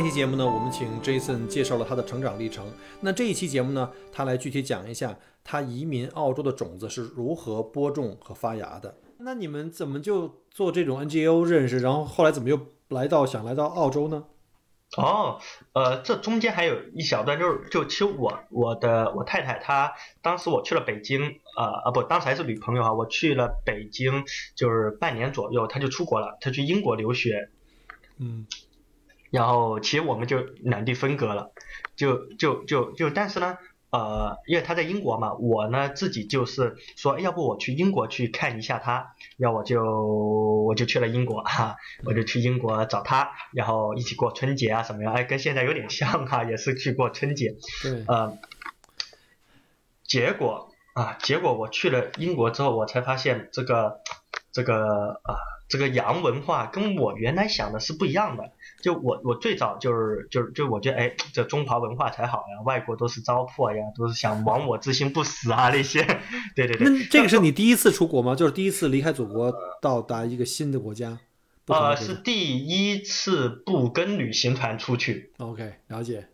上一期节目呢，我们请 Jason 介绍了他的成长历程。那这一期节目呢，他来具体讲一下他移民澳洲的种子是如何播种和发芽的。那你们怎么就做这种 NGO 认识，然后后来怎么又来到想来到澳洲呢？哦，呃，这中间还有一小段，就是就其实我我的我太太她当时我去了北京，呃啊不，当时还是女朋友啊，我去了北京就是半年左右，她就出国了，她去英国留学。嗯。然后其实我们就两地分隔了，就就就就，但是呢，呃，因为他在英国嘛，我呢自己就是说，要不我去英国去看一下他，然后我就我就去了英国哈，我就去英国找他，然后一起过春节啊什么样，哎，跟现在有点像哈，也是去过春节，对，呃，结果啊，结果我去了英国之后，我才发现这个这个啊。这个洋文化跟我原来想的是不一样的。就我我最早就是就是就我觉得哎，这中华文化才好呀，外国都是糟粕呀，都是想亡我之心不死啊那些。对对对。那这个是你第一次出国吗？就是第一次离开祖国到达一个新的国家？呃，是第一次不跟旅行团出去。OK，了解。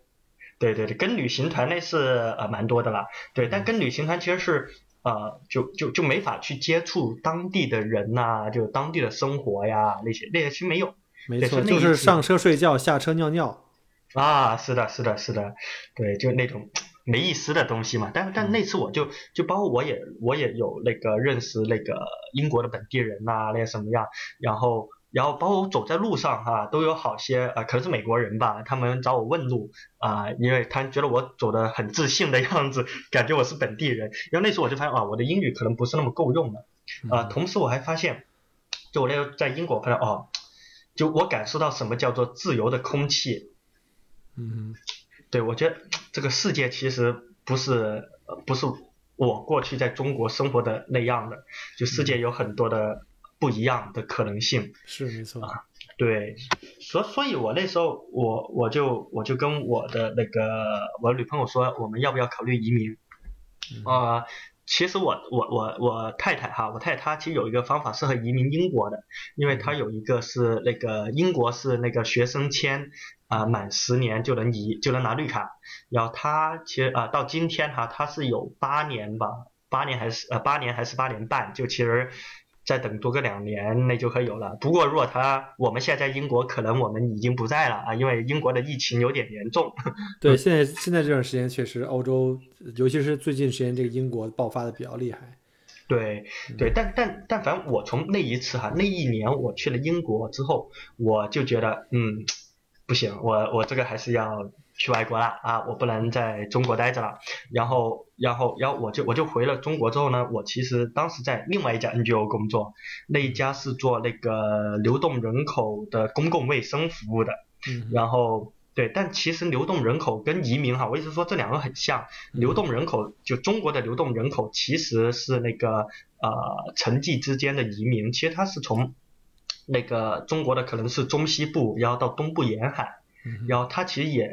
对对对，跟旅行团那是呃蛮多的啦。对，但跟旅行团其实是。呃，就就就没法去接触当地的人呐，就当地的生活呀那些那些其实没有，没错，就是上车睡觉，下车尿尿。啊，是的，是的，是的，对，就那种没意思的东西嘛。但但那次我就就包括我也我也有那个认识那个英国的本地人呐，那些什么样，然后。然后包括我走在路上哈，都有好些啊，可能是美国人吧，他们找我问路啊，因为他觉得我走的很自信的样子，感觉我是本地人。然后那时候我就发现啊，我的英语可能不是那么够用的啊。同时我还发现，就我那时候在英国发现哦，就我感受到什么叫做自由的空气。嗯，对，我觉得这个世界其实不是不是我过去在中国生活的那样的，就世界有很多的。不一样的可能性。是没错。啊，对，所所以，我那时候我我就我就跟我的那个我女朋友说，我们要不要考虑移民？啊，其实我我我我太太哈，我太太她其实有一个方法适合移民英国的，因为她有一个是那个英国是那个学生签啊，满十年就能移就能拿绿卡，然后她其实啊到今天哈，她是有八年吧，八年还是呃八年还是八年半，就其实。再等多个两年，那就可以有了。不过，如果他我们现在在英国，可能我们已经不在了啊，因为英国的疫情有点严重。对，现在现在这段时间确实，欧洲，尤其是最近时间，这个英国爆发的比较厉害。对对，但但但凡我从那一次哈，那一年我去了英国之后，我就觉得，嗯，不行，我我这个还是要。去外国了啊！我不能在中国待着了。然后，然后，然后我就我就回了中国之后呢，我其实当时在另外一家 NGO 工作，那一家是做那个流动人口的公共卫生服务的。嗯。然后，对，但其实流动人口跟移民哈，我一直说这两个很像。流动人口就中国的流动人口其实是那个呃城际之间的移民，其实它是从那个中国的可能是中西部，然后到东部沿海，然后它其实也。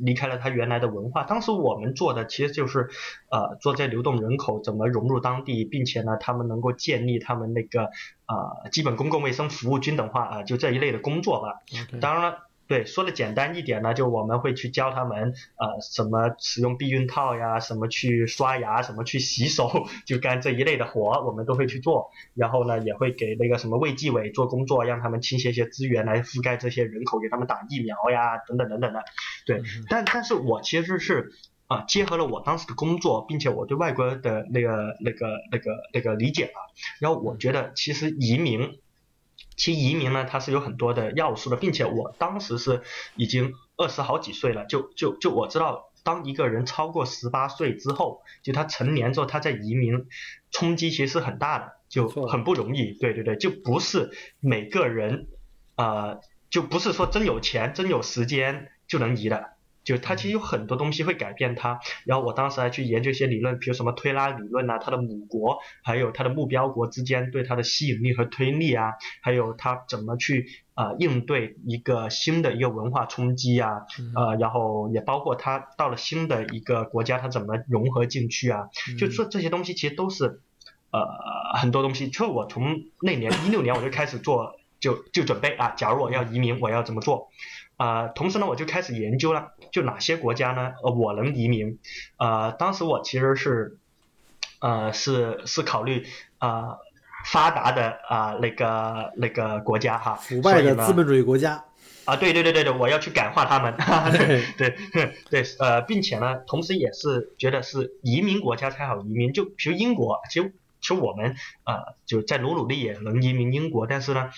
离开了他原来的文化。当时我们做的其实就是，呃，做这流动人口怎么融入当地，并且呢，他们能够建立他们那个呃基本公共卫生服务均等化啊，就这一类的工作吧。当然了。对，说的简单一点呢，就我们会去教他们，呃，什么使用避孕套呀，什么去刷牙，什么去洗手，就干这一类的活，我们都会去做。然后呢，也会给那个什么卫计委做工作，让他们倾斜一些资源来覆盖这些人口，给他们打疫苗呀，等等等等的。对，但但是我其实是啊，结合了我当时的工作，并且我对外国的那个那个那个那个理解吧，然后我觉得其实移民。其移民呢，它是有很多的要素的，并且我当时是已经二十好几岁了，就就就我知道，当一个人超过十八岁之后，就他成年之后，他在移民冲击其实是很大的，就很不容易。对对对，就不是每个人，呃，就不是说真有钱、真有时间就能移的。就它其实有很多东西会改变它，然后我当时还去研究一些理论，比如什么推拉理论啊，它的母国还有它的目标国之间对它的吸引力和推力啊，还有它怎么去呃应对一个新的一个文化冲击啊，呃，然后也包括它到了新的一个国家，它怎么融合进去啊，就说这些东西其实都是呃很多东西，就我从那年一六年我就开始做，就就准备啊，假如我要移民，我要怎么做？啊，同时呢，我就开始研究了，就哪些国家呢？呃，我能移民。呃，当时我其实是，呃，是是考虑啊发达的啊那个那个国家哈，腐败的资本主义国家。啊，对对对对对，我要去感化他们。对对对，呃，并且呢，同时也是觉得是移民国家才好移民。就比如英国，其实其实我们啊就在努努力也能移民英国，但是呢。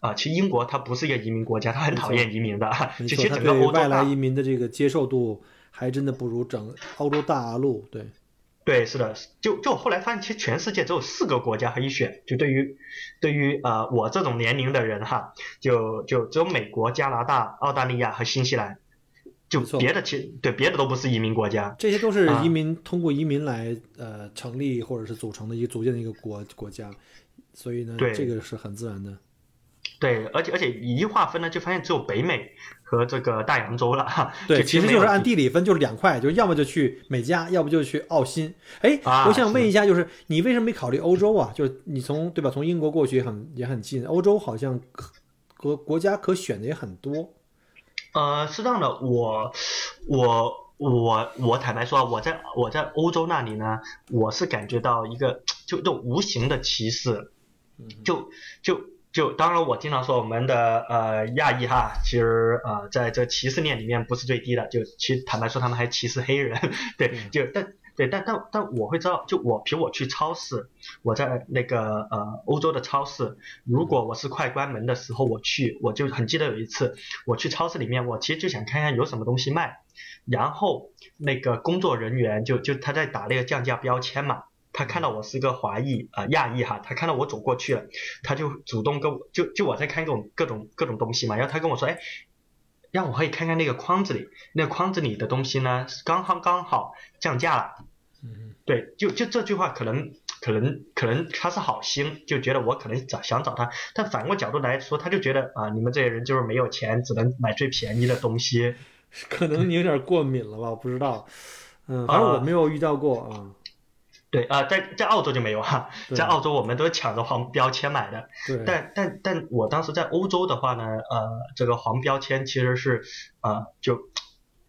啊，其实英国它不是一个移民国家，它很讨厌移民的。其实整个欧洲外来移民的这个接受度还真的不如整欧洲大陆。对，对，是的。就就后来发现，其实全世界只有四个国家可以选。就对于对于呃我这种年龄的人哈，就就只有美国、加拿大、澳大利亚和新西兰。就别的其对别的都不是移民国家。这些都是移民通过移民来呃成立或者是组成的一个组建的一个国国家，所以呢，这个是很自然的。对，而且而且一划分呢，就发现只有北美和这个大洋洲了。对，其实就是按地理分，就是两块，就要么就去美加，要不就去澳新。哎，我想问一下，就是你为什么没考虑欧洲啊？就是你从对吧？从英国过去很也很近，欧洲好像国国家可选的也很多。呃，是这样的，我我我我坦白说，我在我在欧洲那里呢，我是感觉到一个就就无形的歧视，就就。就当然，我经常说我们的呃亚裔哈，其实呃在这歧视链里面不是最低的。就其坦白说，他们还歧视黑人。对，就但对但但但我会知道，就我比如我去超市，我在那个呃欧洲的超市，如果我是快关门的时候我去，我就很记得有一次我去超市里面，我其实就想看看有什么东西卖，然后那个工作人员就就他在打那个降价标签嘛。他看到我是个华裔啊亚裔哈，他看到我走过去了，他就主动跟我就就我在看各种各种各种东西嘛，然后他跟我说，哎，让我可以看看那个筐子里，那筐子里的东西呢，刚好刚好降价了。嗯，对，就就这句话可能可能可能他是好心，就觉得我可能找想找他，但反过角度来说，他就觉得啊，你们这些人就是没有钱，只能买最便宜的东西。可能你有点过敏了吧？我不知道，嗯，反正我没有遇到过啊。对啊，在在澳洲就没有哈，在澳洲我们都抢着黄标签买的。对。但但但我当时在欧洲的话呢，呃，这个黄标签其实是呃，就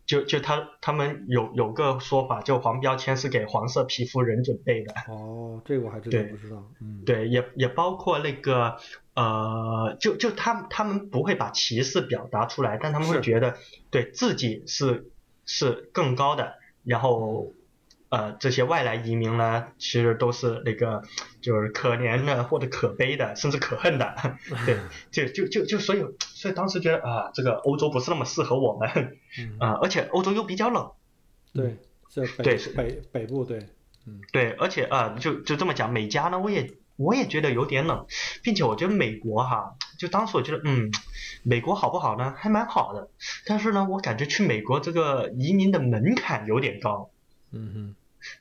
就就他他们有有个说法，就黄标签是给黄色皮肤人准备的。哦，这个我还真的不知道。嗯。对，也也包括那个呃，就就他他们不会把歧视表达出来，但他们会觉得对自己是是更高的，然后。呃，这些外来移民呢，其实都是那个，就是可怜的或者可悲的，甚至可恨的，对，就就就就所以，所以当时觉得啊，这个欧洲不是那么适合我们，啊，而且欧洲又比较冷，对，对，北北部对，嗯，对，而且啊，就就这么讲，美加呢，我也我也觉得有点冷，并且我觉得美国哈，就当时我觉得，嗯，美国好不好呢？还蛮好的，但是呢，我感觉去美国这个移民的门槛有点高。嗯哼，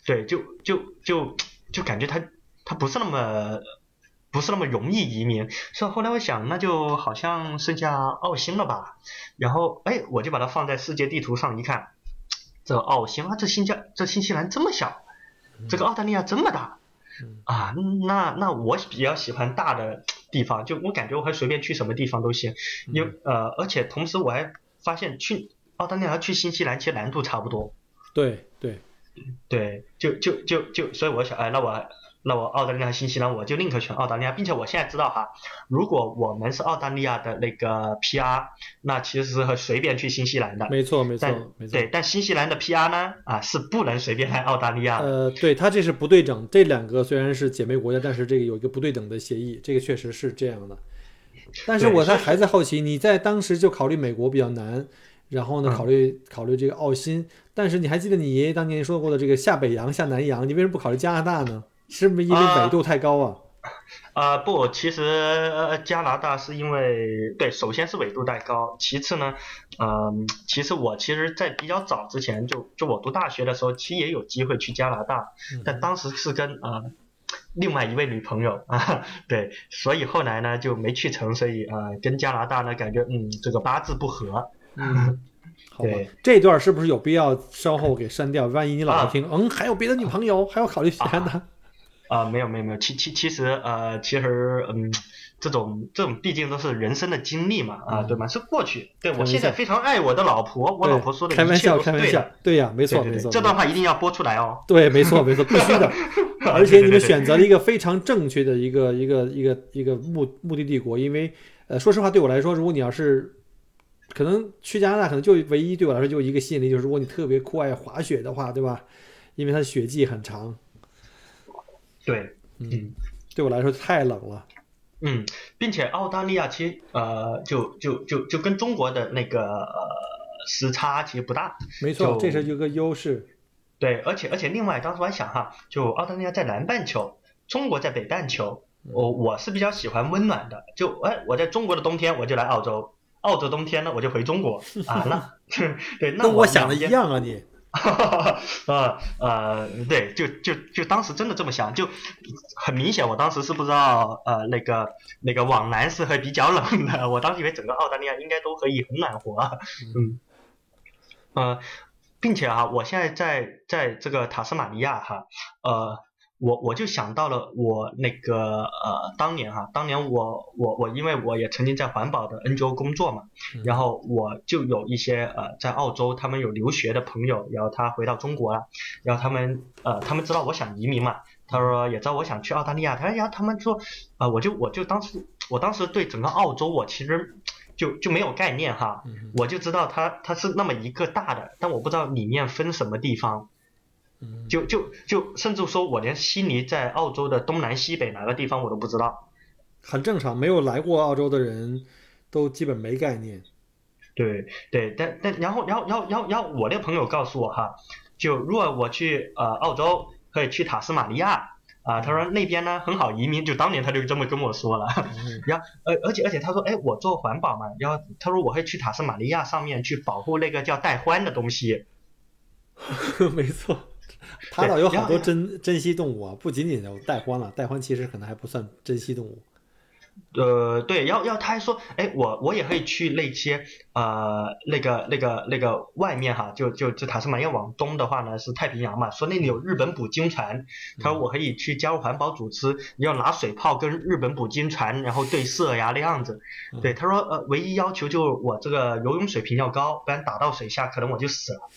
对，就就就就感觉他他不是那么不是那么容易移民，所以后来我想，那就好像剩下澳新了吧。然后哎，我就把它放在世界地图上一看，这澳新啊，这新加这新西兰这么小，这个澳大利亚这么大，啊，那那我比较喜欢大的地方，就我感觉我还随便去什么地方都行，因为呃，而且同时我还发现去澳大利亚去新西兰其实难度差不多。对对。对，就就就就，所以我想，哎，那我那我澳大利亚、新西兰，我就宁可选澳大利亚，并且我现在知道哈，如果我们是澳大利亚的那个 PR，那其实是和随便去新西兰的。没错没错没错。对，但新西兰的 PR 呢，啊，是不能随便来澳大利亚。呃，对，它这是不对等，这两个虽然是姐妹国家，但是这个有一个不对等的协议，这个确实是这样的。但是我在还在好奇，你在当时就考虑美国比较难。然后呢，考虑考虑这个澳新，但是你还记得你爷爷当年说过的这个下北洋下南洋，你为什么不考虑加拿大呢？是不是因为纬度太高啊？啊 不，其实呃加拿大是因为对，首先是纬度太高，其次呢，嗯，其实我其实，在比较早之前，就就我读大学的时候，其实也有机会去加拿大，但当时是跟啊另外一位女朋友 啊，对，所以后来呢就没去成，所以啊跟加拿大呢感觉嗯这个八字不合。嗯，好吧对，这段是不是有必要稍后给删掉？万一你老婆听，嗯，还有别的女朋友，还要考虑其他的。啊，没有没有没有，其其其实呃，其实嗯，这种这种毕竟都是人生的经历嘛，啊，对吗？是过去。对我现在非常爱我的老婆，我老婆说的开玩笑，一切都是开玩笑对的。，对呀，没错，没错。这段话一定要播出来哦。对，没错，没错，必须的。而且你们选择了一个非常正确的一个一个一个一个目目的地国，因为呃，说实话，对我来说，如果你要是可能去加拿大，可能就唯一对我来说就一个吸引力，就是如果你特别酷爱滑雪的话，对吧？因为它的雪季很长，对，嗯嗯对我来说太冷了。嗯，并且澳大利亚其实呃，就就就就跟中国的那个呃时差其实不大。没错，就这是一个优势。对，而且而且另外，当时我还想哈，就澳大利亚在南半球，中国在北半球，嗯我我是比较喜欢温暖的。就哎，我在中国的冬天我就来澳洲，澳洲冬天呢我就回中国 啊。那对，那我跟我想的一样啊，你。呃 呃，对，就就就当时真的这么想，就很明显，我当时是不知道呃那个那个往南是会比较冷的，我当时以为整个澳大利亚应该都可以很暖和，嗯，呃，并且啊，我现在在在这个塔斯马尼亚哈，呃。我我就想到了我那个呃当年哈，当年我我我因为我也曾经在环保的 NGO 工作嘛，然后我就有一些呃在澳洲他们有留学的朋友，然后他回到中国了，然后他们呃他们知道我想移民嘛，他说也知道我想去澳大利亚，他说呀他们说啊、呃我就我就当时我当时对整个澳洲我其实就就没有概念哈，嗯我就知道它它是那么一个大的，但我不知道里面分什么地方。嗯就就就甚至说我连悉尼在澳洲的东南西北哪个地方我都不知道。很正常，没有来过澳洲的人都基本没概念。对对，但但然后然后然后然后然后我那个朋友告诉我哈，就如果我去呃澳洲，可以去塔斯马尼亚啊、他说那边呢很好移民，就当年他就这么跟我说了。嗯 然后而而且而且他说哎我做环保嘛，然后他说我会去塔斯马尼亚上面去保护那个叫带獾的东西。没错，它倒有好多珍珍稀动物啊，不仅仅有带獾了，带獾其实可能还不算珍稀动物。呃，对，要要他还说，哎，我我也可以去那些呃那个那个那个外面哈，就就就塔斯马尼亚往东的话呢是太平洋嘛，说那里有日本捕鲸船，他说我可以去加入环保组织，要拿水炮跟日本捕鲸船然后对射呀那样子。对，他说呃唯一要求就是我这个游泳水平要高，不然打到水下可能我就死了。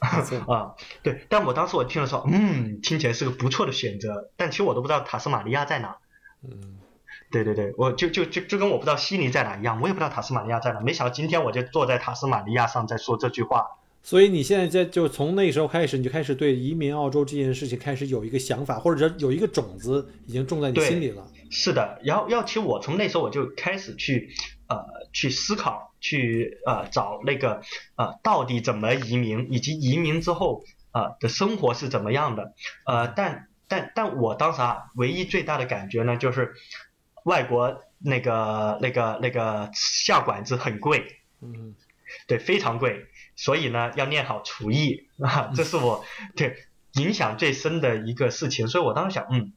啊，对，但我当时我听的时候，嗯，听起来是个不错的选择，但其实我都不知道塔斯马尼亚在哪。嗯，对对对，我就就就就跟我不知道悉尼在哪一样，我也不知道塔斯马尼亚在哪。没想到今天我就坐在塔斯马尼亚上在说这句话。所以你现在在就从那时候开始，你就开始对移民澳洲这件事情开始有一个想法，或者有一个种子已经种在你心里了。是的，然后要其实我从那时候我就开始去呃去思考，去呃找那个呃到底怎么移民，以及移民之后呃的生活是怎么样的。呃，但但但我当时啊，唯一最大的感觉呢，就是外国那个那个那个下馆子很贵。嗯，对，非常贵，所以呢，要练好厨艺啊，这是我 对影响最深的一个事情。所以我当时想，嗯，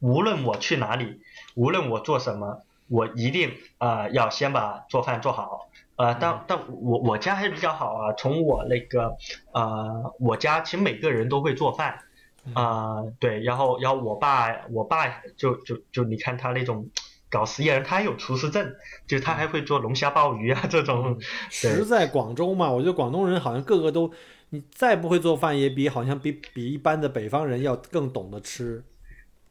无论我去哪里，无论我做什么，我一定啊、呃要先把做饭做好。呃，但但我我家还是比较好啊，从我那个呃，我家其实每个人都会做饭。啊、对，然后然后我爸我爸就就就你看他那种搞实验人，他还有厨师证，就他还会做龙虾鲍鱼啊这种，实在广州嘛，我觉得广东人好像个个都，你再不会做饭，也比好像比比一般的北方人要更懂得吃。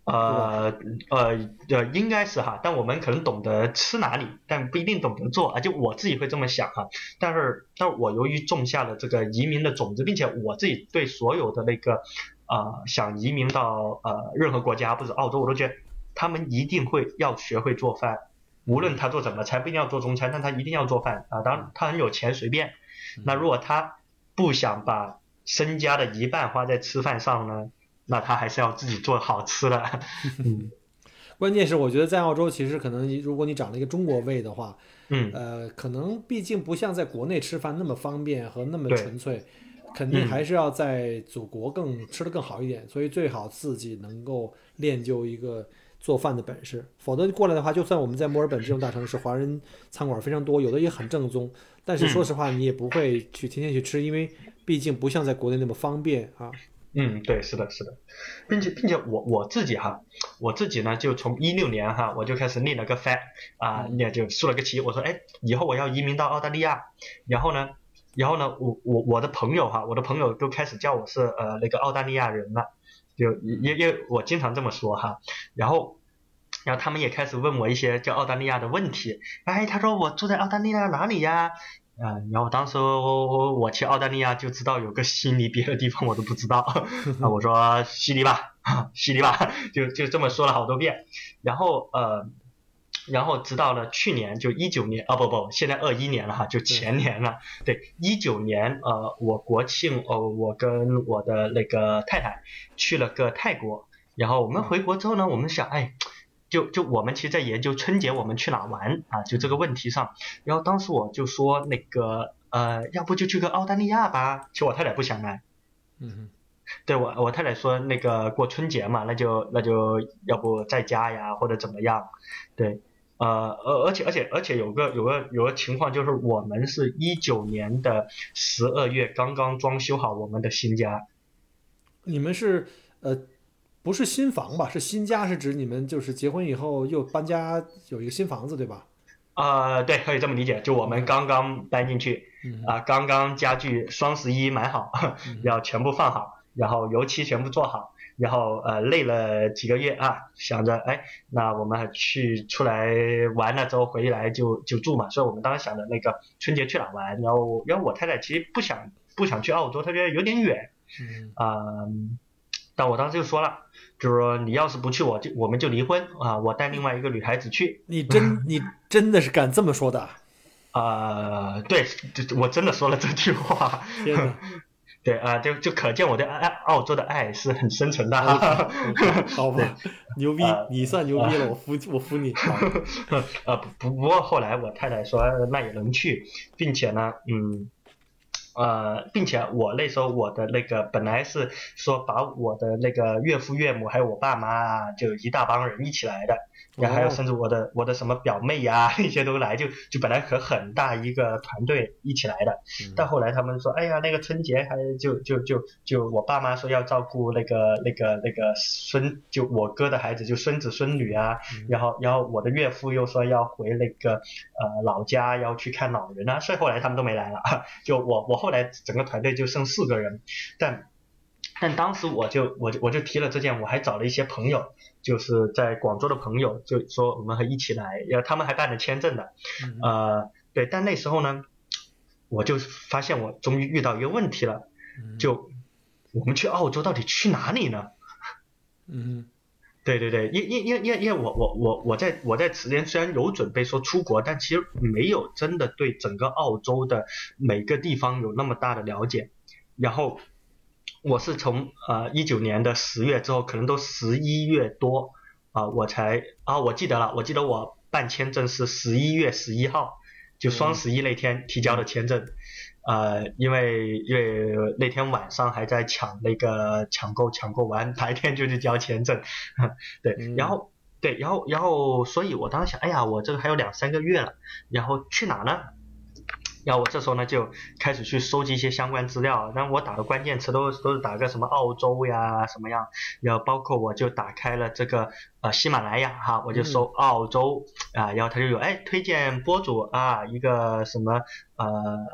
呃呃呃，应该是哈，但我们可能懂得吃哪里，但不一定懂得做啊。就我自己会这么想哈，但是但是我由于种下了这个移民的种子，并且我自己对所有的那个呃想移民到呃任何国家，不止澳洲，我都觉得他们一定会要学会做饭，无论他做什么菜，不一定要做中餐，但他一定要做饭啊。当然他很有钱，随便。那如果他不想把身家的一半花在吃饭上呢？那他还是要自己做好吃的。嗯，关键是我觉得在澳洲，其实可能如果你长了一个中国胃的话，嗯，呃，可能毕竟不像在国内吃饭那么方便和那么纯粹，肯定嗯。还是要在祖国更吃的更好一点，所以最好自己能够练就一个做饭的本事，否则过来的话，就算我们在墨尔本这种大城市，华人餐馆非常多，有的也很正宗，但是嗯。说实话，你也不会去天天去吃，因为毕竟不像在国内那么方便啊。嗯，对，是的，是的，并且并且我我自己哈，我自己呢就从一六年哈我就开始立了个 flag 啊，也就竖了个旗，我说哎，以后我要移民到澳大利亚，然后呢，然后呢，我我我的朋友哈，我的朋友都开始叫我是呃那个澳大利亚人了，就因因为我经常这么说哈，然后。然后他们也开始问我一些叫澳大利亚的问题，哎，他说我住在澳大利亚哪里呀？嗯，然后当时我我去澳大利亚就知道有个悉尼，别的地方我都不知道。那，我说悉尼吧，悉尼吧，就就这么说了好多遍。然后呃，然后直到了去年，就一九年啊，不不，现在二一年了哈，就前年了。对，一九年呃，我国庆呃，我跟我的那个太太去了个泰国，然后我们回国之后呢，我们想哎。就就我们其实，在研究春节我们去哪玩啊？就这个问题上，然后当时我就说那个呃，要不就去个澳大利亚吧。其实我太太不想来，嗯对我我太太说那个过春节嘛，那就那就要不在家呀，或者怎么样？对，呃而而且而且而且有个有个有个情况就是我们是一九年的十二月刚刚装修好我们的新家，你们是呃不是新房吧？是新家，是指你们就是结婚以后又搬家有一个新房子对吧？呃，对，可以这么理解，就我们刚刚搬进去嗯啊、刚刚家具双十一买好，嗯 要全部放好，然后油漆全部做好，然后呃累了几个月啊，想着哎，那我们去出来玩了之后回来就就住嘛，所以我们当时想着那个春节去哪玩，然后因为我太太其实不想不想去澳洲，她觉得有点远嗯啊、但我当时就说了，就是说你要是不去，我就我们就离婚啊，我带另外一个女孩子去，你真 你真的是敢这么说的啊？啊、对，就我真的说了这句话。对啊、就就可见我对爱澳洲的爱是很深沉的。好吧，牛逼呃，你算牛逼了，我服我服你。好呃，不不不过后来我太太说那也能去，并且呢，嗯，呃，并且我那时候我的那个本来是说把我的那个岳父岳母还有我爸妈啊，就一大帮人一起来的，然后还有哦。甚至我的我的什么表妹呀、那些都来，就就本来和很大一个团队一起来的，嗯。但后来他们说，哎呀，那个春节还就就就就我爸妈说要照顾那个那个那个孙，就我哥的孩子，就孙子孙女啊，嗯。然后然后我的岳父又说要回那个呃老家要去看老人啊，所以后来他们都没来了，就我我后来整个团队就剩四个人，但。但当时我就我就我就提了这件，我还找了一些朋友，就是在广州的朋友，就说我们还一起来，然后他们还办了签证的，嗯呃，对，但那时候呢，我就发现我终于遇到一个问题了，嗯就我们去澳洲到底去哪里呢？嗯对对对，因因因因因为我我我我在我在此前虽然有准备说出国，但其实没有真的对整个澳洲的每个地方有那么大的了解。然后我是从呃一九年的十月之后，可能都十一月多啊、我才啊我记得了，我记得我办签证是十一月十一号，就双十一那天提交的签证。呃，因为因为那天晚上还在抢那个抢购，抢购完白天就去交签证，对，嗯然后对，然后然后，所以我当时想，哎呀，我这个还有两三个月了，然后去哪呢？然后我这时候呢就开始去收集一些相关资料，然后我打的关键词都都是打个什么澳洲呀什么样，然后包括我就打开了这个呃喜马拉雅哈，我就搜澳洲啊，然后他就有哎推荐播主啊一个什么呃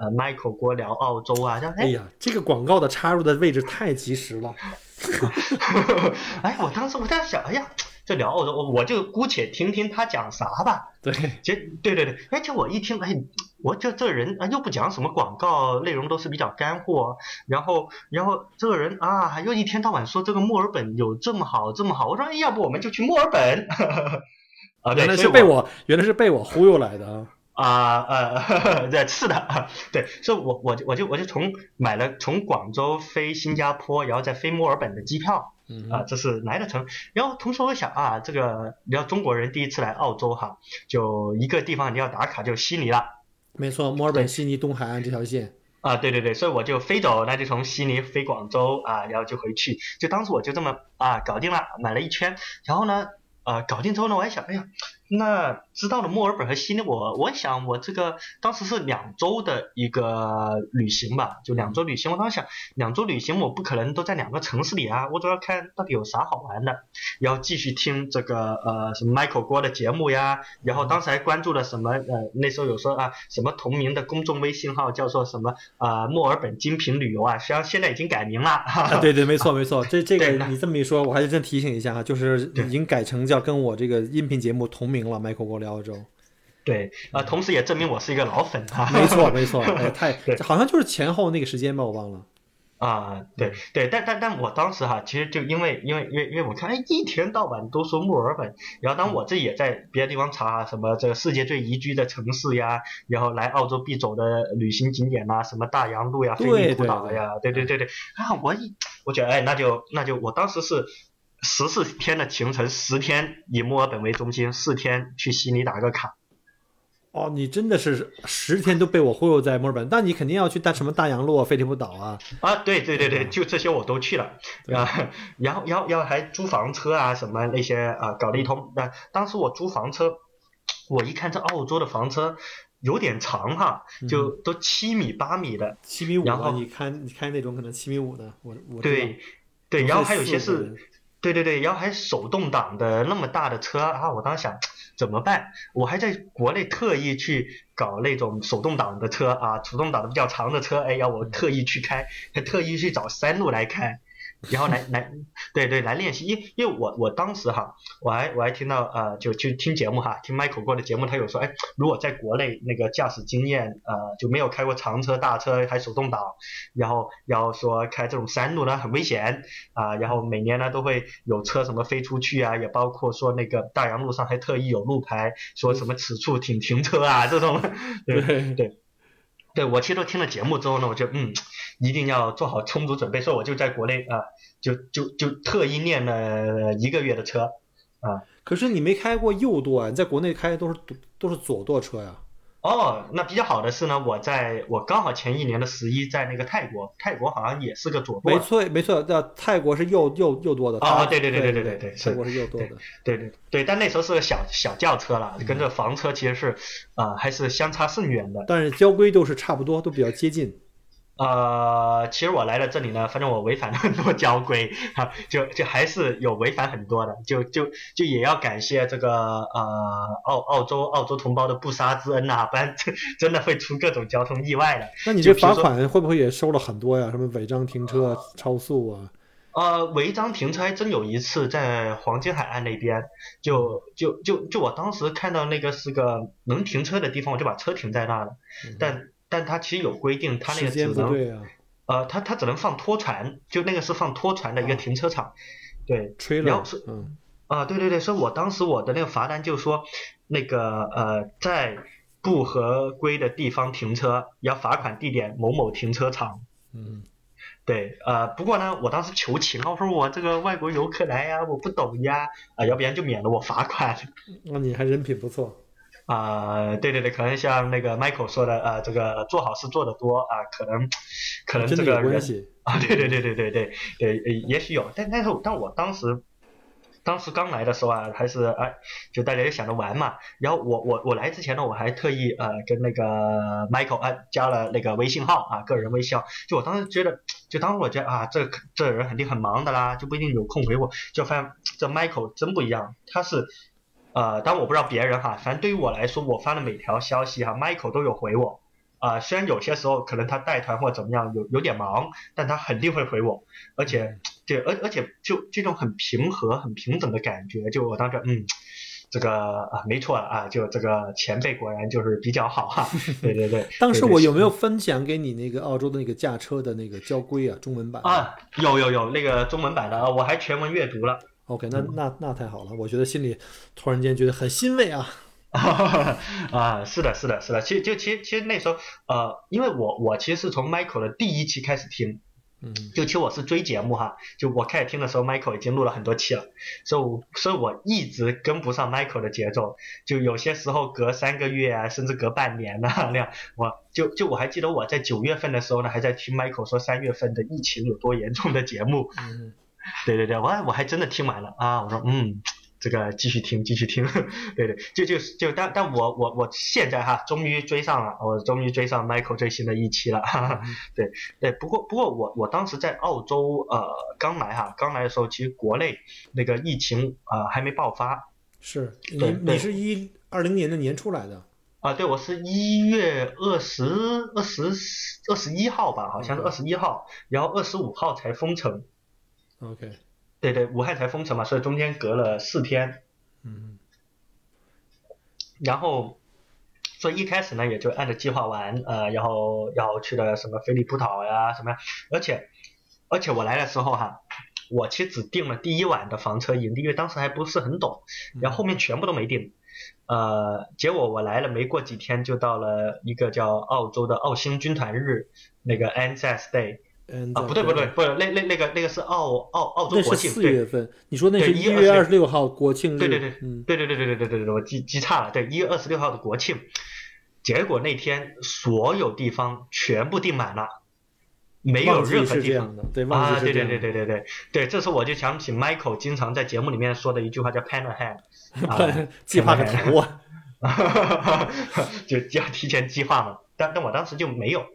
呃 Michael 郭聊澳洲啊，这样哎哎呀，这个广告的插入的位置太及时了。哎我当时我在想，哎呀这聊澳洲我我就姑且听听他讲啥吧，对，其实对对对，而且我一听，哎，我这这人啊又不讲什么广告，内容都是比较干货，然后然后这个人啊又一天到晚说这个墨尔本有这么好这么好，我说哎要不我们就去墨尔本，啊，原来是被我原来是被我忽悠来的啊。啊呃 对是的，对，所以我我就我就我就从买了从广州飞新加坡，然后再飞墨尔本的机票，嗯啊，这是来的成。然后同时我想啊，这个你要中国人第一次来澳洲哈，就一个地方你要打卡，就悉尼了。没错，墨尔本、悉尼、东海岸这条线。啊，对对对，所以我就飞走，那就从悉尼飞广州啊，然后就回去。就当时我就这么啊搞定了，买了一圈。然后呢，呃，搞定之后呢，我还想，哎呀。那知道了墨尔本和悉尼，我我想我这个当时是两周的一个旅行吧，就两周旅行。我当时想，两周旅行我不可能都在两个城市里啊，我主要看到底有啥好玩的，然后继续听这个呃什么 Michael 郭的节目呀，然后当时还关注了什么呃那时候有说啊什么同名的公众微信号叫做什么啊墨尔本精品旅游啊，实际上现在已经改名了。啊，对对，没错没错，这这个你这么一说，我还是真提醒一下哈，就是已经改成叫跟我这个音频节目同名。名了，麦克国聊澳洲，对，啊，同时也证明我是一个老粉啊。没错，没错，哎，太，好像就是前后那个时间吧，我忘了。啊，对对，但但但我当时哈，其实就因为因为因为因为我看，哎，一天到晚都说墨尔本，然后当我这也在别的地方查什么这个世界最宜居的城市呀，然后来澳洲必走的旅行景点呐，什么大洋路呀、菲利普岛呀，对对对对，啊，我一我觉得，哎，那就那就我当时是。十四天的行程，十天以墨尔本为中心，四天去悉尼打个卡。哦，你真的是十天都被我忽悠在墨尔本，那你肯定要去大什么大洋路啊、菲利普岛啊。啊，对对对对，就这些我都去了啊。然后，然后，然后还租房车啊，什么那些啊，搞了一通。那当时我租房车，我一看这澳洲的房车有点长哈，就都七米八米的，七米五。然后你看，你看那种可能七米五的，我我对对，然后还有些是。对对对，然后还手动挡的那么大的车啊！我当时想怎么办？我还在国内特意去搞那种手动挡的车啊，手动挡的比较长的车，哎，要我特意去开，还特意去找山路来开。然后来来，对对，来练习，因因为我我当时哈，我还我还听到呃，就就听节目哈，听 Michael 过的节目，他有说，哎，如果在国内那个驾驶经验呃就没有开过长车大车还手动挡，然后要说开这种山路呢很危险啊，然后每年呢都会有车什么飞出去啊，也包括说那个大洋路上还特意有路牌说什么此处请停车啊这种，对 对。对，对我其实都听了节目之后呢，我就嗯，一定要做好充足准备，所以我就在国内啊，就就就特意练了一个月的车啊。可是你没开过右舵啊？你在国内开的都是都是左舵车呀。哦，那比较好的是呢，我在我刚好前一年的十一在那个泰国，泰国好像也是个左舵。没错，没错，那泰国是右右右舵的。哦，对对对对对对对，泰国是右舵的。对对对，但那时候是个小小轿车了，跟这房车其实是啊还是相差甚远的。但是交规都是差不多，都比较接近。呃，其实我来了这里呢，反正我违反了很多交规哈，就就还是有违反很多的，就就就也要感谢这个呃澳澳洲澳洲同胞的不杀之恩呐，不然真真的会出各种交通意外的。那你这罚款会不会也收了很多呀？什么违章停车、超速啊？呃，违章停车还真有一次在黄金海岸那边，就就就就我当时看到那个是个能停车的地方，我就把车停在那了，但。但它其实有规定，它那个只能，呃，它它只能放拖船，就那个是放拖船的一个停车场，对，然后是，嗯，啊，对对对，所以我当时我的那个罚单就说，那个呃，在不合规的地方停车要罚款地点某某停车场，嗯，对，呃，不过呢，我当时求情啊，我说我这个外国游客来呀，我不懂呀，啊，要不然就免了我罚款。那你还人品不错。啊，对对对，可能像那个 Michael 说的，呃，这个做好事做得多啊，可能可能这个人啊，对对对对对对对，也许有，但但是但我当时当时刚来的时候啊，还是哎，就大家就想着玩嘛。然后我我我来之前呢，我还特意呃跟那个 Michael 啊加了那个微信号啊，个人微信号。就我当时觉得，就当时我觉得啊，这这人肯定很忙的啦，就不一定有空回我。就发现这 Michael 真不一样，他是。呃，但我不知道别人哈，反正对于我来说，我发的每条消息哈，Michael 都有回我。啊，虽然有些时候可能他带团或怎么样有有点忙，但他肯定会回我。而且，对，而而且就这种很平和、很平等的感觉，就我当时嗯，这个啊没错啊，就这个前辈果然就是比较好哈。对对对。当时我有没有分享给你那个澳洲的那个驾车的那个交规啊，中文版？啊，有有有那个中文版的啊，我还全文阅读了。OK，那那那太好了，我觉得心里突然间觉得很欣慰啊！啊，是的，是的，是的，其实就其实其实那时候呃，因为我我其实是从 Michael 的第一期开始听嗯。就其实我是追节目哈，就我开始听的时候，Michael 已经录了很多期了，所以我所以我一直跟不上 Michael 的节奏，就有些时候隔三个月啊，甚至隔半年呐、那样，我就就我还记得我在九月份的时候呢，还在听 Michael 说三月份的疫情有多严重的节目，嗯 对对对，我还我还真的听完了啊！我说嗯，这个继续听继续听，对对，就就就但但我我我现在哈，终于追上了，我终于追上 Michael 最新的一期了，哈哈，对对，不过不过我我当时在澳洲呃刚来哈，刚来的时候其实国内那个疫情啊、呃、还没爆发是你你是一二零年的年初来的，啊，对我是一月二十二十二十一号吧，好像是嗯二十一号，然后二十五号才封城，OK，对对，武汉才封城嘛，所以中间隔了四天。嗯然后，所以一开始呢，也就按照计划玩，呃，然后要去的什么菲利普岛呀，什么呀，而且，而且我来的时候哈，我其实只订了第一晚的房车营地，因为当时还不是很懂，然后后面全部都没订，呃，结果我来了没过几天，就到了一个叫澳洲的澳星军团日，那个 Anzac Day 嗯啊，不对不对，不是，那那那个那个是澳澳澳洲国庆，对四月份，你说那对1是一月月二十六号国庆日，对对对嗯。对对对对对对对对，我记记差了，对，一月二十六号的国庆，结果那天所有地方全部订满了，没有任何地方的，对，旺啊，对对对对对对对，这时候我就想起 Michael 经常在节目里面说的一句话叫 “plan ahead”，啊计划个头啊，就就要提前计划嘛，但但我当时就没有。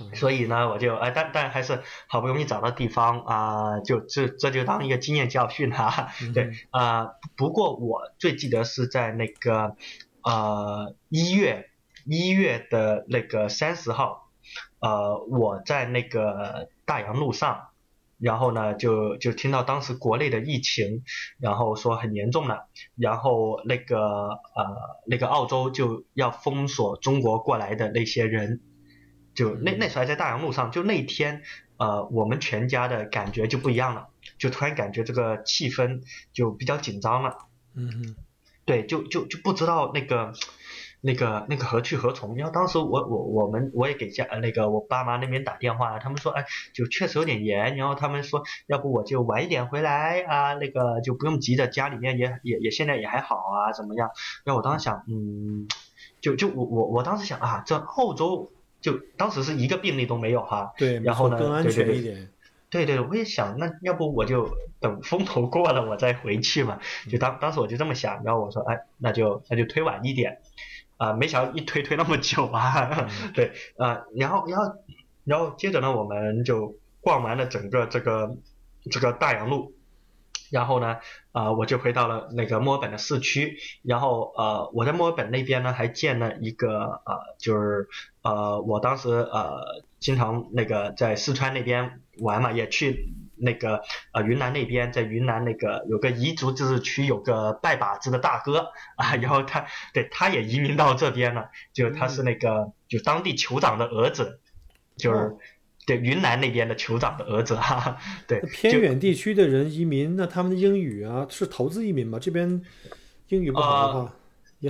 嗯所以呢，我就哎，但但还是好不容易找到地方啊、就这这就当一个经验教训哈、嗯对啊、不过我最记得是在那个呃一月一月的那个三十号，呃，我在那个大洋路上，然后呢就就听到当时国内的疫情，然后说很严重了，然后那个呃那个澳洲就要封锁中国过来的那些人。就那那时候还在大洋路上，就那天，呃，我们全家的感觉就不一样了，就突然感觉这个气氛就比较紧张了，嗯哼，对，就就就不知道那个那个那个何去何从。然后当时我我我们我也给家呃那个我爸妈那边打电话，他们说哎，就确实有点严，然后他们说要不我就晚一点回来啊，那个就不用急着，家里面也也也现在也还好啊，怎么样？然后我当时想，嗯，就就我我我当时想啊，这澳洲。就当时是一个病例都没有哈，对，然后呢更安对对对全一点，对对，我也想，那要不我就等风头过了，我再回去嘛。就当当时我就这么想，然后我说，哎，那就那就推晚一点，啊、没想到一推推那么久啊。对，啊，然后然后然后接着呢，我们就逛完了整个这个这个大洋路，然后呢，啊、我就回到了那个墨尔本的市区，然后呃，我在墨尔本那边呢还建了一个呃，就是呃，我当时呃经常那个在四川那边玩嘛，也去那个呃云南那边，在云南那个有个彝族自治区有个拜把子的大哥啊，然后他对他也移民到这边了，就他是那个就当地酋长的儿子，就是。哦对云南那边的酋长的儿子哈、哈，对，偏远地区的人移民，那他们的英语啊是投资移民吗？这边英语不好的话，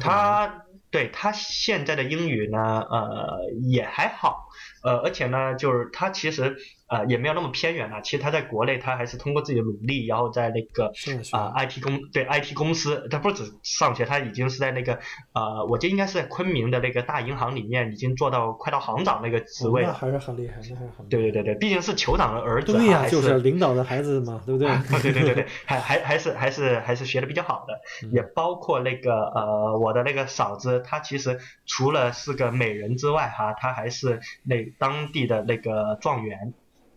他对他现在的英语呢，呃，也还好，呃，而且呢，就是他其实呃也没有那么偏远了。其实他在国内，他还是通过自己的努力，然后在那个啊、IT 公对 IT 公司，他不止上学，他已经是在那个呃，我记得应该是在昆明的那个大银行里面，已经做到快到行长那个职位了。哦那还是很厉害，那还是很厉害。对对对对，毕竟是酋长的儿子，对呀、还就是领导的孩子嘛，对不对？对对对对，还还还是还是还是学的比较好的，嗯也包括那个呃我的那个嫂子，她其实除了是个美人之外哈，她还是那当地的那个状元，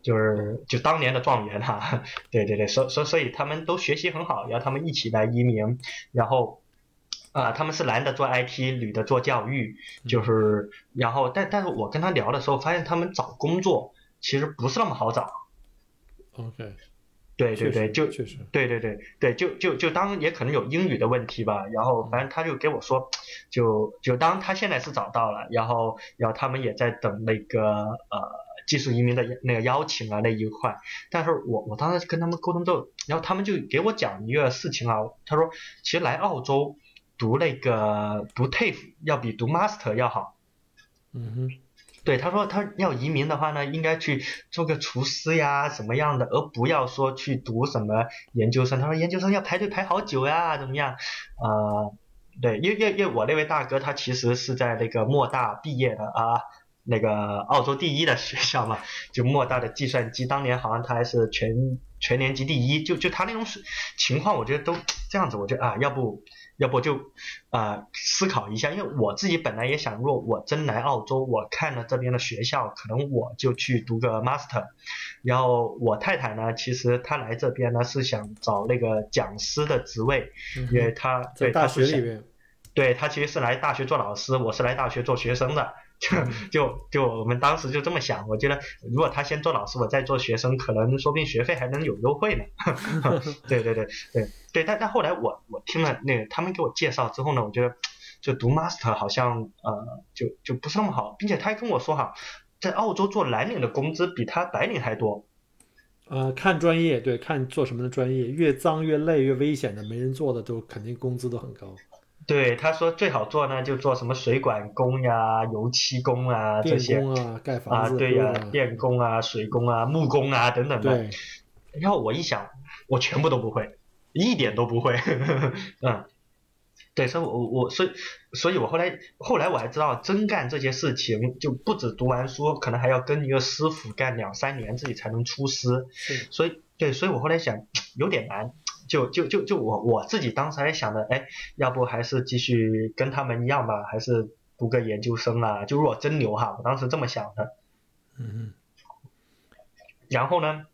就是就当年的状元哈，对对对，所所所以他们都学习很好，然后他们一起来移民，然后。啊、他们是男的做 IT，女的做教育，嗯就是，然后，但但是我跟他聊的时候，发现他们找工作其实不是那么好找，OK，对对对，就确实，对对对对，就就就当也可能有英语的问题吧，然后反正他就给我说，就就当他现在是找到了，然后然后他们也在等那个呃技术移民的那个邀请啊那一块，但是我我当时跟他们沟通之后，然后他们就给我讲一个事情啊，他说其实来澳洲读那个读 TAFE 要比读 Master 要好，嗯哼，对，他说他要移民的话呢，应该去做个厨师呀，什么样的，而不要说去读什么研究生。他说研究生要排队排好久呀，怎么样？呃，对，因为因为因为我那位大哥他其实是在那个莫大毕业的啊，那个澳洲第一的学校嘛，就莫大的计算机，当年好像他还是全全年级第一，就就他那种情况，我觉得都这样子，我觉得啊，要不。要不就，呃，思考一下，因为我自己本来也想，若我真来澳洲，我看了这边的学校，可能我就去读个 master。然后我太太呢，其实她来这边呢是想找那个讲师的职位，因为她对大学里面，对她其实是来大学做老师，我是来大学做学生的。就就就我们当时就这么想，我觉得如果他先做老师，我再做学生，可能说不定学费还能有优惠呢。对对对对对，但但后来我我听了那个他们给我介绍之后呢，我觉得就读 master 好像呃就就不是那么好，并且他还跟我说哈，在澳洲做蓝领的工资比他白领还多。呃，看专业，对，看做什么的专业，越脏越累越危险的，没人做的都肯定工资都很高。对，他说最好做呢，就做什么水管工呀、油漆工啊这些啊，盖房子啊，对呀，电工啊、水工啊、木工啊等等的。然后我一想，我全部都不会，一点都不会。嗯，对，所以我我所以所以我后来后来我还知道，真干这些事情就不止读完书，可能还要跟一个师傅干两三年，自己才能出师。是。所以对，所以我后来想有点难。就就就就我我自己当时还想着，哎，要不还是继续跟他们一样吧，还是读个研究生啊？就如果真牛哈，我当时这么想的。嗯然后呢，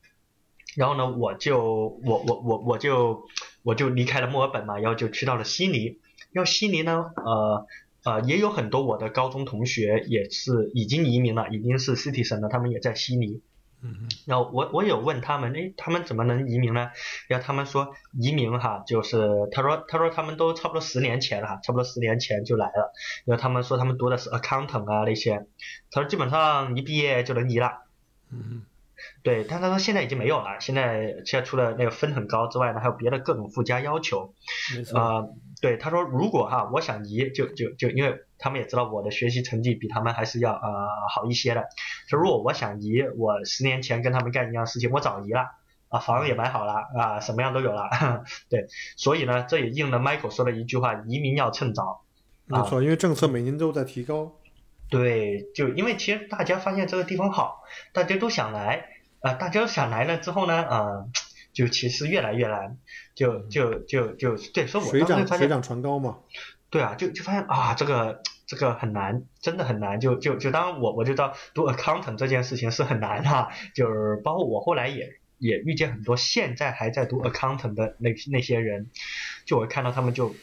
然后呢，我就我我我我就我就离开了墨尔本嘛，然后就去到了悉尼。要悉尼呢，呃呃，也有很多我的高中同学也是已经移民了，已经是 citizen 了，他们也在悉尼。嗯，然后我我有问他们，哎，他们怎么能移民呢？然后他们说移民哈，就是他说他说他们都差不多十年前了，差不多十年前就来了。然后他们说他们读的是 accountant 啊那些，他说基本上一毕业就能移了。嗯，对，但他说现在已经没有了，现在现在除了那个分很高之外呢，还有别的各种附加要求。没错。对，他说如果哈，我想移，就就就因为他们也知道我的学习成绩比他们还是要呃好一些的。说如果我想移，我十年前跟他们干一样事情，我早移了啊，房子也买好了啊，什么样都有了。对，所以呢，这也应了 Michael 说的一句话：移民要趁早。没错，因为政策每年都在提高。对，就因为其实大家发现这个地方好，大家都想来啊，大家都想来了之后呢，啊。就其实越来越难，就就就就对，所以我当时发现水涨船高嘛。对啊，就就发现啊，这个这个很难，真的很难。就就就当我我就知道读 accountant 这件事情是很难哈，就是包括我后来也也遇见很多现在还在读 accountant 的那那些人，就我看到他们就。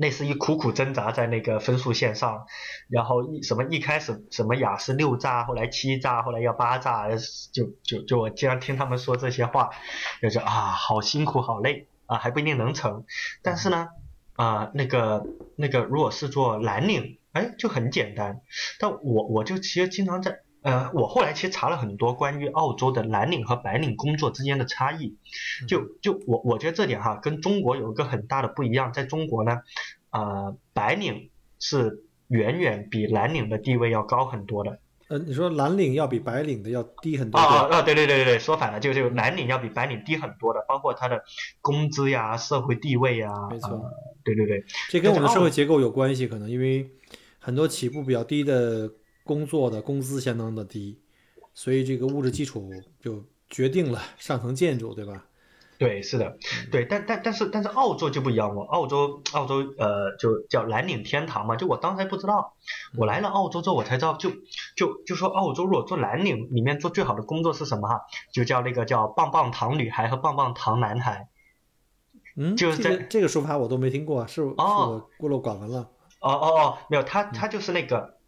类似于苦苦挣扎在那个分数线上，然后一什么一开始什么雅思六炸，后来七炸，后来要八炸，就就就我经常听他们说这些话，就觉得啊好辛苦好累啊还不一定能成，但是呢啊那个那个如果是做蓝领，哎就很简单，但我我就其实经常在。呃，我后来其实查了很多关于澳洲的蓝领和白领工作之间的差异，就就我我觉得这点哈跟中国有一个很大的不一样，在中国呢，呃，白领是远远比蓝领的地位要高很多的。呃，你说蓝领要比白领的要低很多？啊啊，对对对对对，说反了，就就蓝领要比白领低很多的，包括他的工资呀、社会地位呀。没错，对对对，这跟我们的社会结构有关系，可能因为很多起步比较低的。工作的工资相当的低，所以这个物质基础就决定了上层建筑，对吧？对，是的，对，但但但是但是澳洲就不一样了，澳洲澳洲呃就叫蓝领天堂嘛，就我当时还不知道，我来了澳洲之后我才知道，就就就说澳洲如果做蓝领里面做最好的工作是什么哈，就叫那个叫棒棒糖女孩和棒棒糖男孩，嗯，就是在这个说法我都没听过，是是我孤陋寡闻了？哦哦哦，没有，他他就是那个。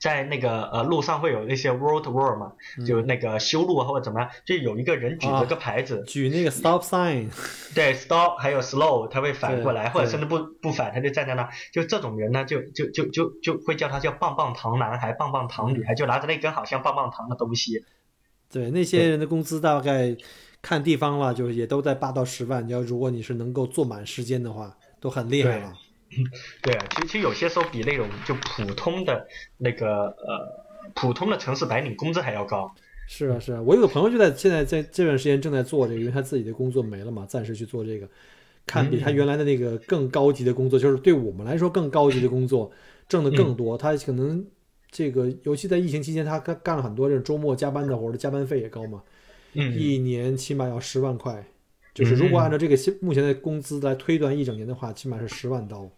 在那个呃路上会有那些 road word 嘛，就那个修路或者怎么样，就有一个人举着个牌子，举那个 stop sign，对 stop 还有 slow，他会反过来，或者甚至不不反，他就站在那，就这种人呢，就就就就就会叫他叫棒棒糖男孩、棒棒糖女孩，就拿着那根好像棒棒糖的东西。对，那些人的工资大概看地方了，就是也都在八到十万。你要如果你是能够做满时间的话，都很厉害了。对啊，其实其实有些时候比那种就普通的那个呃普通的城市白领工资还要高。是啊，是啊，我有个朋友就在现在在这段时间正在做这个，因为他自己的工作没了嘛，暂时去做这个，看比他原来的那个更高级的工作，就是对我们来说更高级的工作，挣的更多。他可能这个，尤其在疫情期间，他干干了很多这种周末加班的活儿，加班费也高嘛，嗯一年起码要十万块。就是如果按照这个现目前的工资来推断一整年的话，起码是十万刀，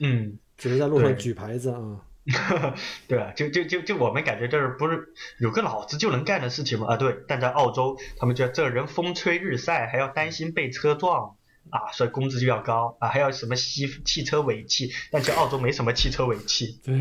嗯，只是在路上举牌子啊。对啊，就就就就我们感觉这是不是有个脑子就能干的事情吗？啊，对，但在澳洲，他们觉得这人风吹日晒，还要担心被车撞啊，所以工资就要高啊，还要什么吸汽车尾气，但其实澳洲没什么汽车尾气对，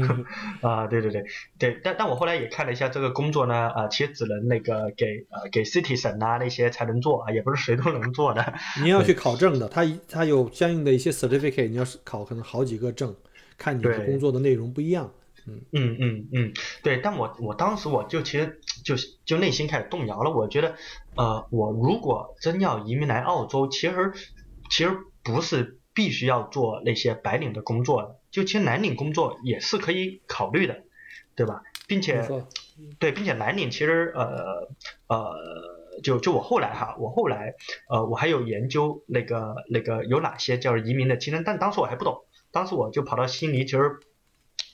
啊，对对对对，但但我后来也看了一下这个工作呢，啊，其实只能那个给呃给 citizen 啊那些才能做啊，也不是谁都能做的。你要去考证的，他一他有相应的一些 certificate，你要是考可能好几个证，看你的工作的内容不一样。嗯嗯嗯嗯，对，但我我当时我就其实就就内心开始动摇了，我觉得，呃，我如果真要移民来澳洲，其实其实不是必须要做那些白领的工作的，就其实蓝领工作也是可以考虑的，对吧？并且，对，并且蓝领其实呃呃，就就我后来哈，我后来呃我还有研究那个那个有哪些叫移民的技能，但当时我还不懂，当时我就跑到悉尼，其实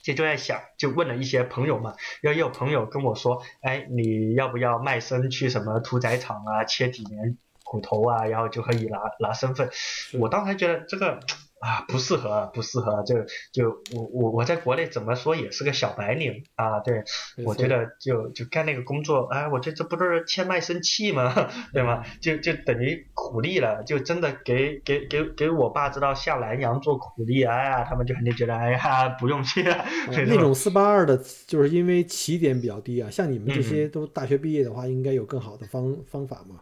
就就在想，就问了一些朋友嘛，要也有朋友跟我说，哎，你要不要卖身去什么屠宰场啊，切几年骨头啊，然后就可以拿拿身份。我当时还觉得这个啊不适合，不适合，就就我我我在国内怎么说也是个小白领啊，对，我觉得就就干那个工作，哎，我觉得这不是欠卖身契吗？对吗？就就等于苦力了，就真的给给给给我爸知道下南洋做苦力，哎呀，他们就肯定觉得，哎呀，不用去了。对那种四八二的，就是因为起点比较低啊，像你们这嗯些都大学毕业的话，应该有更好的方方法嘛。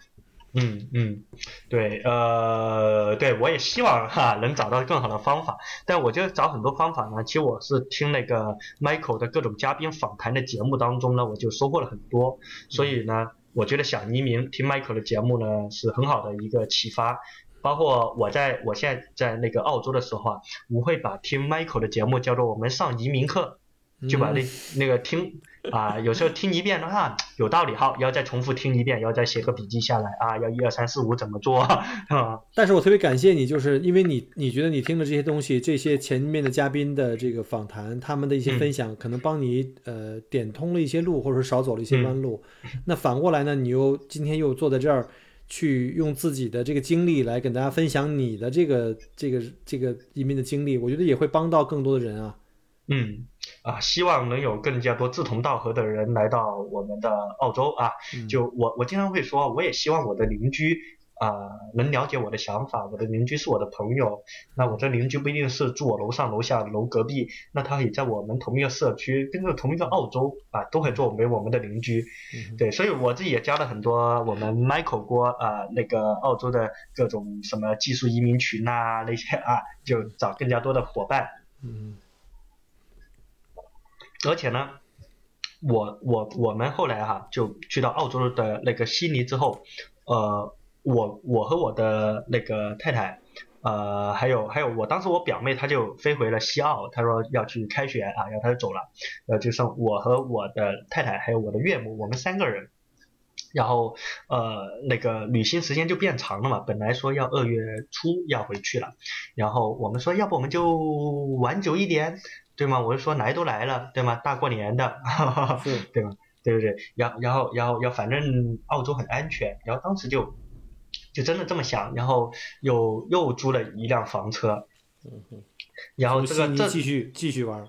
嗯嗯，对，呃，对我也希望哈能找到更好的方法，但我觉得找很多方法呢，其实我是听那个 Michael 的各种嘉宾访谈的节目当中呢，我就收获了很多，所以呢，我觉得想移民听 Michael 的节目呢是很好的一个启发。包括我在我现在在那个澳洲的时候啊，我会把听 Michael 的节目叫做我们上移民课，就把那、那个听 啊，有时候听一遍的话有道理，好，要再重复听一遍，要再写个笔记下来啊，要一二三四五怎么做 啊？但是我特别感谢你，就是因为你你觉得你听的这些东西，这些前面的嘉宾的这个访谈，他们的一些分享，可能帮你呃点通了一些路，或者说少走了一些弯路。那反过来呢，你又今天又坐在这儿，去用自己的这个经历来跟大家分享你的这个这个这个移民的经历，我觉得也会帮到更多的人啊。嗯啊，希望能有更加多志同道合的人来到我们的澳洲啊。就我我经常会说，我也希望我的邻居啊、能了解我的想法。我的邻居是我的朋友，那我这邻居不一定是住我楼上楼下楼隔壁，那他也在我们同一个社区，跟着同一个澳洲啊，都会作为我们的邻居。对，所以我自己也加了很多我们 Michael 郭啊、那个澳洲的各种什么技术移民群啊那些啊，就找更加多的伙伴。嗯而且呢，我我我们后来哈、就去到澳洲的那个悉尼之后，呃，我我和我的那个太太，呃，还有还有我当时我表妹她就飞回了西澳，她说要去开学啊，然后她就走了，呃，就剩我和我的太太还有我的岳母，我们三个人。然后呃，那个旅行时间就变长了嘛，本来说要二月初要回去了，然后我们说要不我们就晚久一点，对吗？我就说来都来了，对吗？大过年的，是对吗？对不对？然后然后然后然后反正澳洲很安全，然后当时就就真的这么想，然后又又租了一辆房车，然后这个这继续继续玩。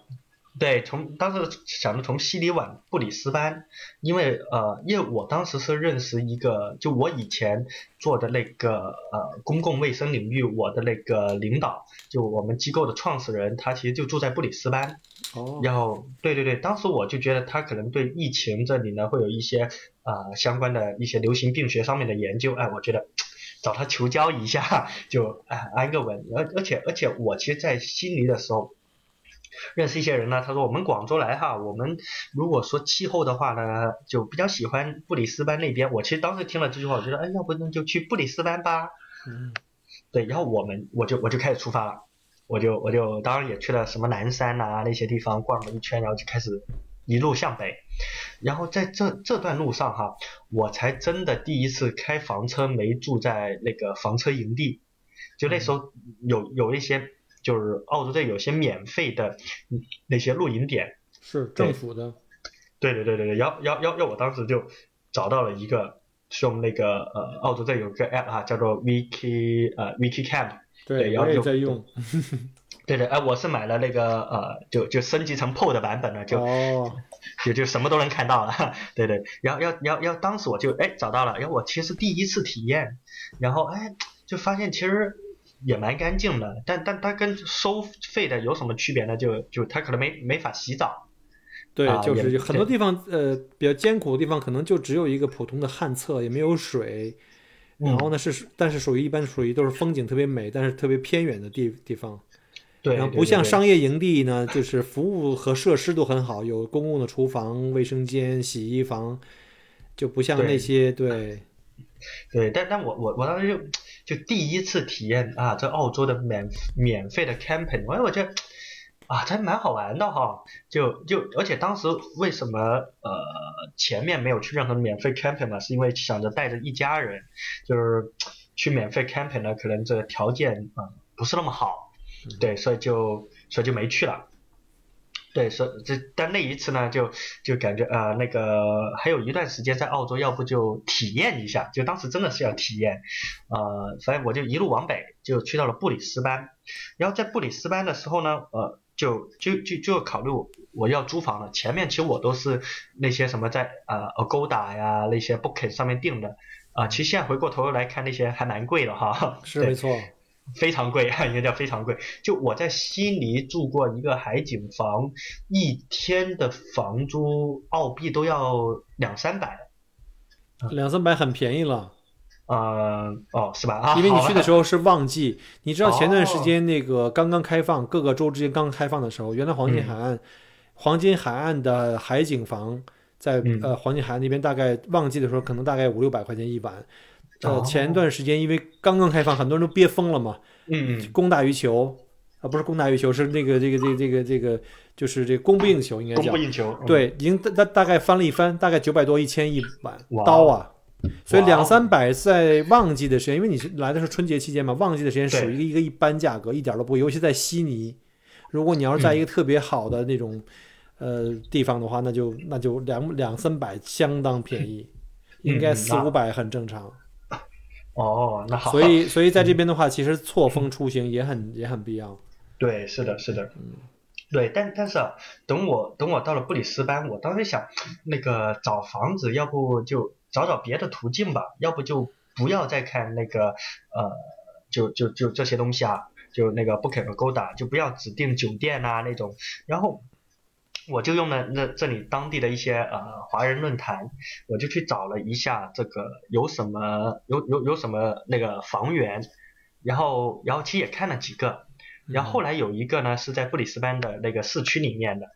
对，从当时想着从悉尼往布里斯班，因为呃，因为我当时是认识一个，就我以前做的那个呃公共卫生领域，我的那个领导，就我们机构的创始人，他其实就住在布里斯班。哦，然后，对对对，当时我就觉得他可能对疫情这里呢会有一些啊、呃相关的一些流行病学上面的研究，哎，我觉得找他求教一下，就哎安个稳。而而且而且我其实，在悉尼的时候。认识一些人呢，他说我们广州来哈，我们如果说气候的话呢，就比较喜欢布里斯班那边。我其实当时听了这句话，我觉得，哎，要不那就去布里斯班吧。嗯对，然后我们我就我就开始出发了，我就我就当然也去了什么南山呐、那些地方逛了一圈，然后就开始一路向北。然后在这这段路上哈，我才真的第一次开房车，没住在那个房车营地。就那时候有有一些，就是澳洲这有些免费的那些露营点，是政府的。对对对对对，要要要要，我当时就找到了一个，是我们那个呃，澳洲这有个 app 啊，叫做 Wiki 呃 Wiki Camp。对，我也在用。对对，哎，我是买了那个呃，就就升级成 Pro 的版本了，就就就什么都能看到了。对对，然后要要要，当时我就哎找到了，然后我其实第一次体验，然后哎就发现其实也蛮干净的，但但它跟收费的有什么区别呢？就就它可能没没法洗澡。对，就是很多地方呃比较艰苦的地方，可能就只有一个普通的旱厕，也没有水。然后呢是，但是属于一般属于都是风景特别美，但是特别偏远的地地方。对，然后不像商业营地呢，就是服务和设施都很好，有公共的厨房、卫生间、洗衣房，就不像那些对。对，但但我我我当时就就第一次体验啊，这澳洲的免免费的 camping，哎，我觉得。啊，这蛮好玩的哈，就就而且当时为什么呃前面没有去任何免费 camping 嘛，是因为想着带着一家人，就是去免费 camping 呢，可能这个条件啊不是那么好，对，所以就所以就没去了。对，所以这但那一次呢，就就感觉呃那个还有一段时间在澳洲，要不就体验一下，就当时真的是要体验，呃，所以我就一路往北，就去到了布里斯班，然后在布里斯班的时候呢，呃。就就就就考虑我要租房了。前面其实我都是那些什么在呃 Agoda 呀那些 Booking 上面订的啊。其实现在回过头来看，那些还蛮贵的哈。是没错，非常贵，应该叫非常贵。就我在悉尼住过一个海景房，一天的房租澳币都要两三百。两三百很便宜了。呃，哦，是吧？啊因为你去的时候是旺季，你知道前段时间那个刚刚开放，各个州之间刚开放的时候，原来黄金海岸，黄金海岸的海景房在呃黄金海岸那边，大概旺季的时候可能大概五六百块钱一晚。呃，前段时间因为刚刚开放，很多人都憋疯了嘛，嗯，供大于求啊，不是供大于求，是那个这个这个这个这个就是这供不应求，应该叫供不应求，对，已经大大概翻了一番，大概九百多一千一碗，刀啊！所以两三百在旺季的时间，因为你是来的是春节期间嘛，旺季的时间属于一个一个一般价格，一点都不贵。尤其在悉尼，如果你要是在一个特别好的那种呃地方的话，那就那就两两三百相当便宜，应该四五百很正常。哦，那好。所以 所以在这边的话，其实错峰出行也很也很必要。对，是的，是的，嗯，对，但但是啊等我等我到了布里斯班，我当时想那个找房子，要不就。找找别的途径吧，要不就不要再看那个呃，就就就这些东西啊，就那个 Booking 和 Agoda，就不要指定酒店啊那种。然后我就用了那这里当地的一些呃华人论坛，我就去找了一下这个有什么有有有什么那个房源，然后然后其实也看了几个。然后后来有一个呢是在布里斯班的那个市区里面的，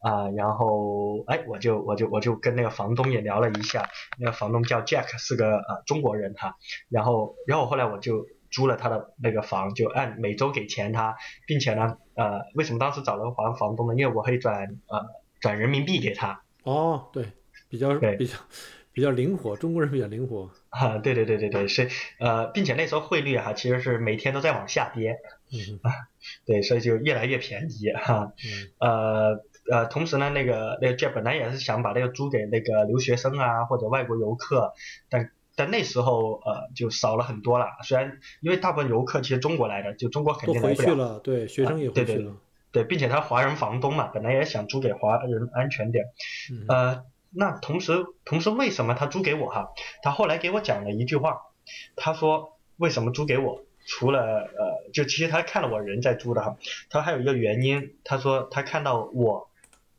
啊，然后哎，我就我就我就跟那个房东也聊了一下，那个房东叫 Jack，是个呃中国人哈，然后然后后来我就租了他的那个房，就按每周给钱他，并且呢，呃，为什么当时找了房房东呢？因为我可以转呃转人民币给他。哦，对，比较比较比较灵活，中国人比较灵活。啊，对对对对对，是呃，并且那时候汇率哈其实是每天都在往下跌。嗯啊对，所以就越来越便宜哈。呃呃，同时呢，那个那个 J 本来也是想把那个租给那个留学生啊或者外国游客，但但那时候呃就少了很多了。虽然因为大部分游客其实中国来的，就中国肯定回去了。对，学生也回去了。对，并且他华人房东嘛，本来也想租给华人安全点。呃，那同时同时为什么他租给我哈？他后来给我讲了一句话，他说为什么租给我？除了呃，就其实他看了我人在租的哈，他还有一个原因，他说他看到我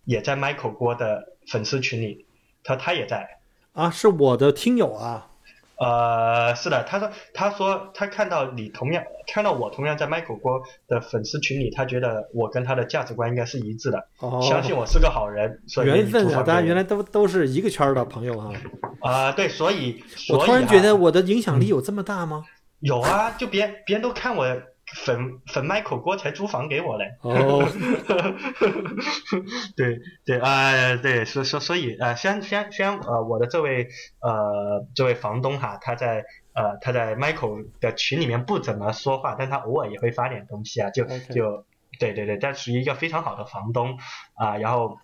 也在 Michael 郭的粉丝群里，他他也在啊，是我的听友啊，呃，是的，他说他说他看到你同样看到我同样在 Michael 郭的粉丝群里，他觉得我跟他的价值观应该是一致的，相信我是个好人，所以缘分啊，大家原来都都是一个圈的朋友哈，啊，对，所以我突然觉得我的影响力有这么大吗？有啊，就别别人都看我粉粉 Michael 锅才租房给我嘞。哦，对对啊、对，所所所以呃，虽然虽然虽然呃，我的这位呃这位房东哈，他在呃他在 Michael 的群里面不怎么说话，但他偶尔也会发点东西啊，就就对对对，但属于一个非常好的房东啊、然后。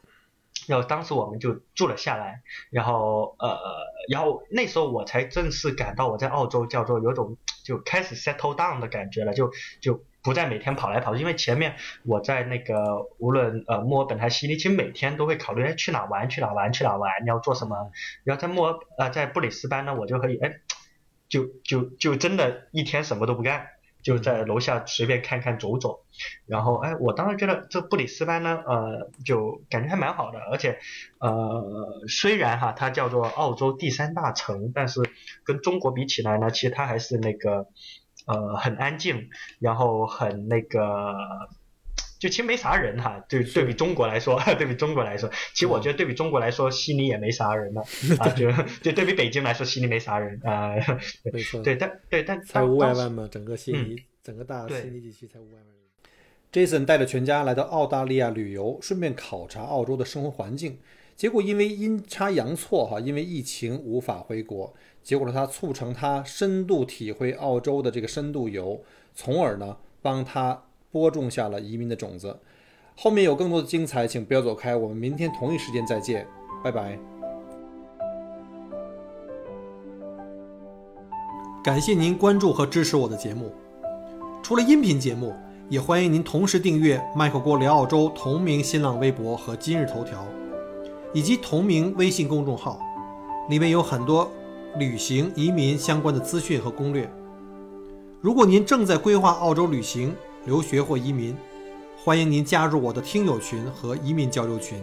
然后当时我们就住了下来，然后呃，然后那时候我才正式感到我在澳洲叫做有种就开始 settle down 的感觉了，就就不再每天跑来跑去，因为前面我在那个无论呃墨尔本还是悉尼，其实每天都会考虑哎去哪玩去哪玩去哪玩你，要做什么。然后在墨尔呃在布里斯班呢，我就可以哎就就就真的一天什么都不干，就在楼下随便看看走走。然后哎，我当时觉得这布里斯班呢，呃，就感觉还蛮好的，而且呃，虽然哈它叫做澳洲第三大城，但是跟中国比起来呢，其实它还是那个呃很安静，然后很那个。就其实没啥人哈，对对比中国来说，对比中国来说，其实我觉得对比中国来说，悉尼也没啥人了 啊，就就对比北京来说，悉尼没啥人啊，没错，对，但对但才五百万嘛，整个悉尼，整个大悉尼地区才五百万人。Jason 带着全家来到澳大利亚旅游，顺便考察澳洲的生活环境。结果因为阴差阳错哈，因为疫情无法回国，结果呢，他促成他深度体会澳洲的这个深度游，从而呢帮他播种下了移民的种子。后面有更多的精彩，请不要走开，我们明天同一时间再见，拜拜。感谢您关注和支持我的节目。除了音频节目，也欢迎您同时订阅“麦克郭聊澳洲”同名新浪微博和今日头条，以及同名微信公众号，里面有很多旅行、移民相关的资讯和攻略。如果您正在规划澳洲旅行、留学或移民，欢迎您加入我的听友群和移民交流群，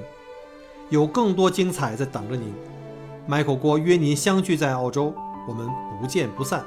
有更多精彩在等着您。Michael 郭约您相聚在澳洲，我们不见不散。